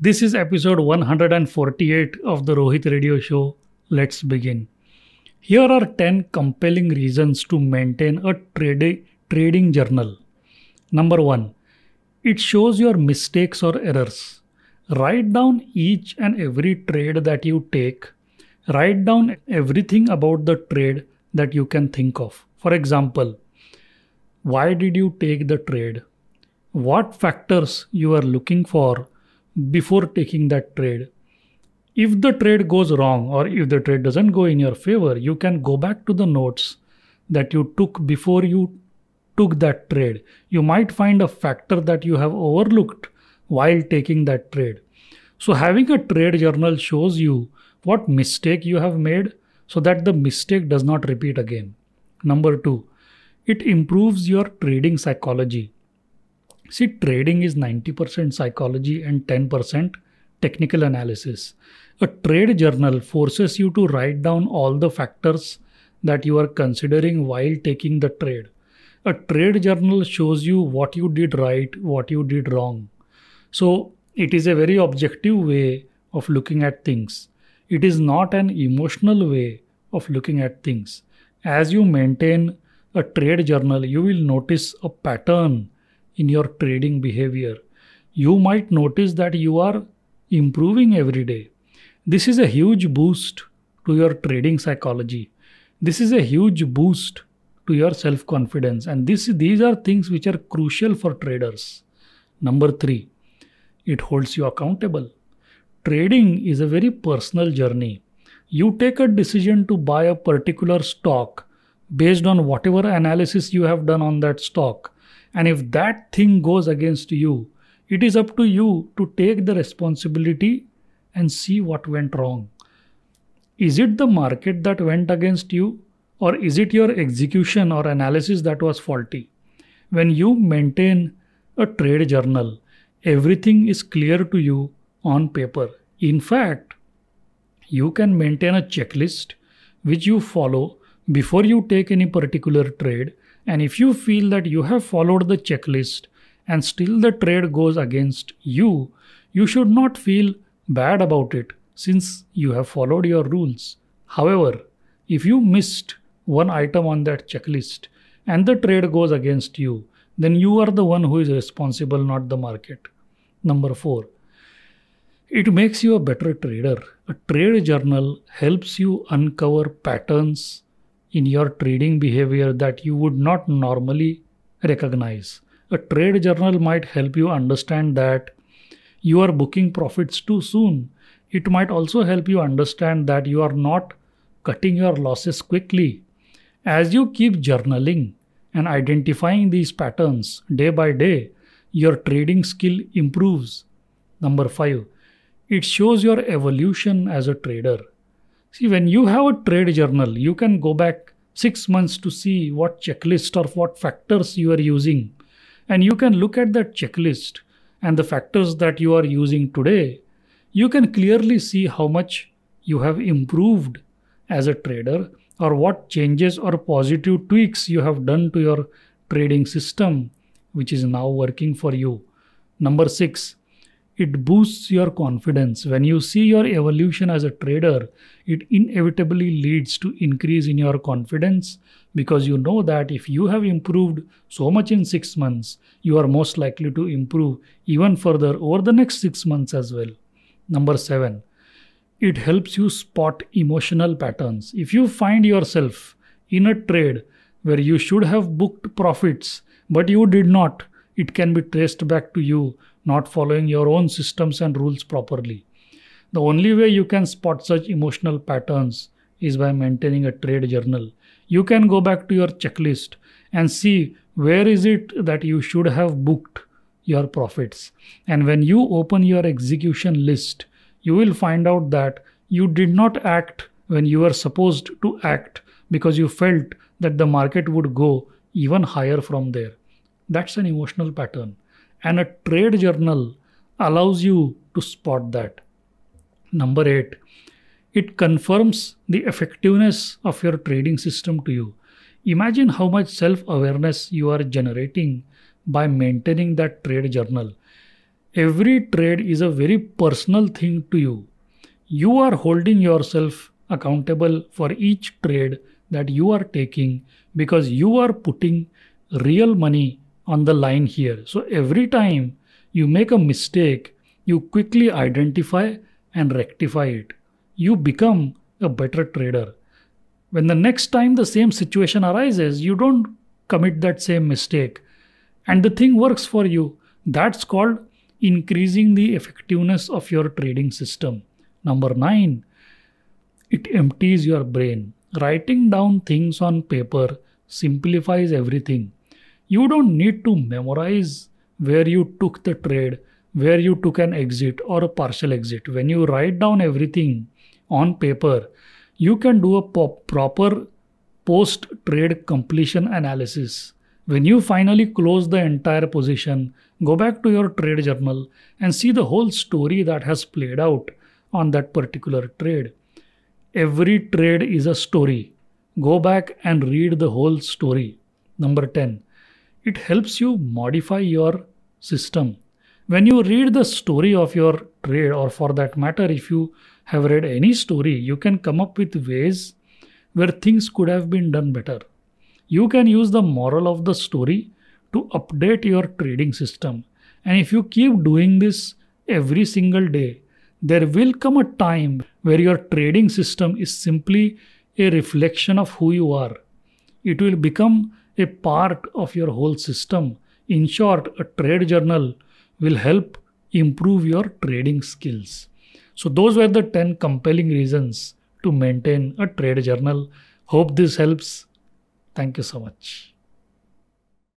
This is episode 148 of the Rohit Radio Show. Let's begin. Here are 10 compelling reasons to maintain a trade- trading journal. Number 1. It shows your mistakes or errors. Write down each and every trade that you take. Write down everything about the trade that you can think of. For example, why did you take the trade? What factors you are looking for before taking that trade? If the trade goes wrong or if the trade doesn't go in your favor, you can go back to the notes that you took before you took that trade. You might find a factor that you have overlooked while taking that trade. So, having a trade journal shows you what mistake you have made so that the mistake does not repeat again. Number two, it improves your trading psychology. See, trading is 90% psychology and 10% technical analysis. A trade journal forces you to write down all the factors that you are considering while taking the trade. A trade journal shows you what you did right, what you did wrong. So, it is a very objective way of looking at things. It is not an emotional way of looking at things. As you maintain a trade journal, you will notice a pattern in your trading behavior. You might notice that you are improving every day. This is a huge boost to your trading psychology. This is a huge boost to your self confidence. And this, these are things which are crucial for traders. Number three, it holds you accountable. Trading is a very personal journey. You take a decision to buy a particular stock based on whatever analysis you have done on that stock. And if that thing goes against you, it is up to you to take the responsibility and see what went wrong. Is it the market that went against you, or is it your execution or analysis that was faulty? When you maintain a trade journal, everything is clear to you on paper. In fact, you can maintain a checklist which you follow before you take any particular trade. And if you feel that you have followed the checklist and still the trade goes against you, you should not feel bad about it since you have followed your rules. However, if you missed one item on that checklist and the trade goes against you, then you are the one who is responsible, not the market. Number four, it makes you a better trader. A trade journal helps you uncover patterns in your trading behavior that you would not normally recognize. A trade journal might help you understand that you are booking profits too soon. It might also help you understand that you are not cutting your losses quickly. As you keep journaling and identifying these patterns day by day, your trading skill improves. Number five, it shows your evolution as a trader. See, when you have a trade journal, you can go back six months to see what checklist or what factors you are using. And you can look at that checklist and the factors that you are using today. You can clearly see how much you have improved as a trader or what changes or positive tweaks you have done to your trading system, which is now working for you. Number six, it boosts your confidence. When you see your evolution as a trader it inevitably leads to increase in your confidence because you know that if you have improved so much in 6 months you are most likely to improve even further over the next 6 months as well. Number 7 it helps you spot emotional patterns. If you find yourself in a trade where you should have booked profits but you did not it can be traced back to you not following your own systems and rules properly. The only way you can spot such emotional patterns is by maintaining a trade journal. You can go back to your checklist and see where is it that you should have booked your profits. And when you open your execution list, you will find out that you did not act when you were supposed to act because you felt that the market would go even higher from there. That's an emotional pattern. And a trade journal allows you to spot that. Number eight, it confirms the effectiveness of your trading system to you. Imagine how much self awareness you are generating by maintaining that trade journal. every trade is a very personal thing to you. You are holding yourself accountable for each trade that you are taking because you are putting real money on the line here. So every time you make a mistake, you quickly identify and rectify it. You become a better trader. When the next time the same situation arises, you don't commit that same mistake and the thing works for you. That's called increasing the effectiveness of your trading system. Number nine, it empties your brain. Writing down things on paper simplifies everything. You don't need to memorize where you took the trade, where you took an exit or a partial exit. When you write down everything on paper, you can do a pop- proper post trade completion analysis. When you finally close the entire position, go back to your trade journal and see the whole story that has played out on that particular trade. Every trade is a story. Go back and read the whole story. Number 10. It helps you modify your system. When you read the story of your trade, or for that matter, if you have read any story, you can come up with ways where things could have been done better. You can use the moral of the story to update your trading system. And if you keep doing this every single day, there will come a time where your trading system is simply a reflection of who you are. It will become a part of your whole system. In short, a trade journal will help improve your trading skills. So, those were the 10 compelling reasons to maintain a trade journal. Hope this helps. Thank you so much.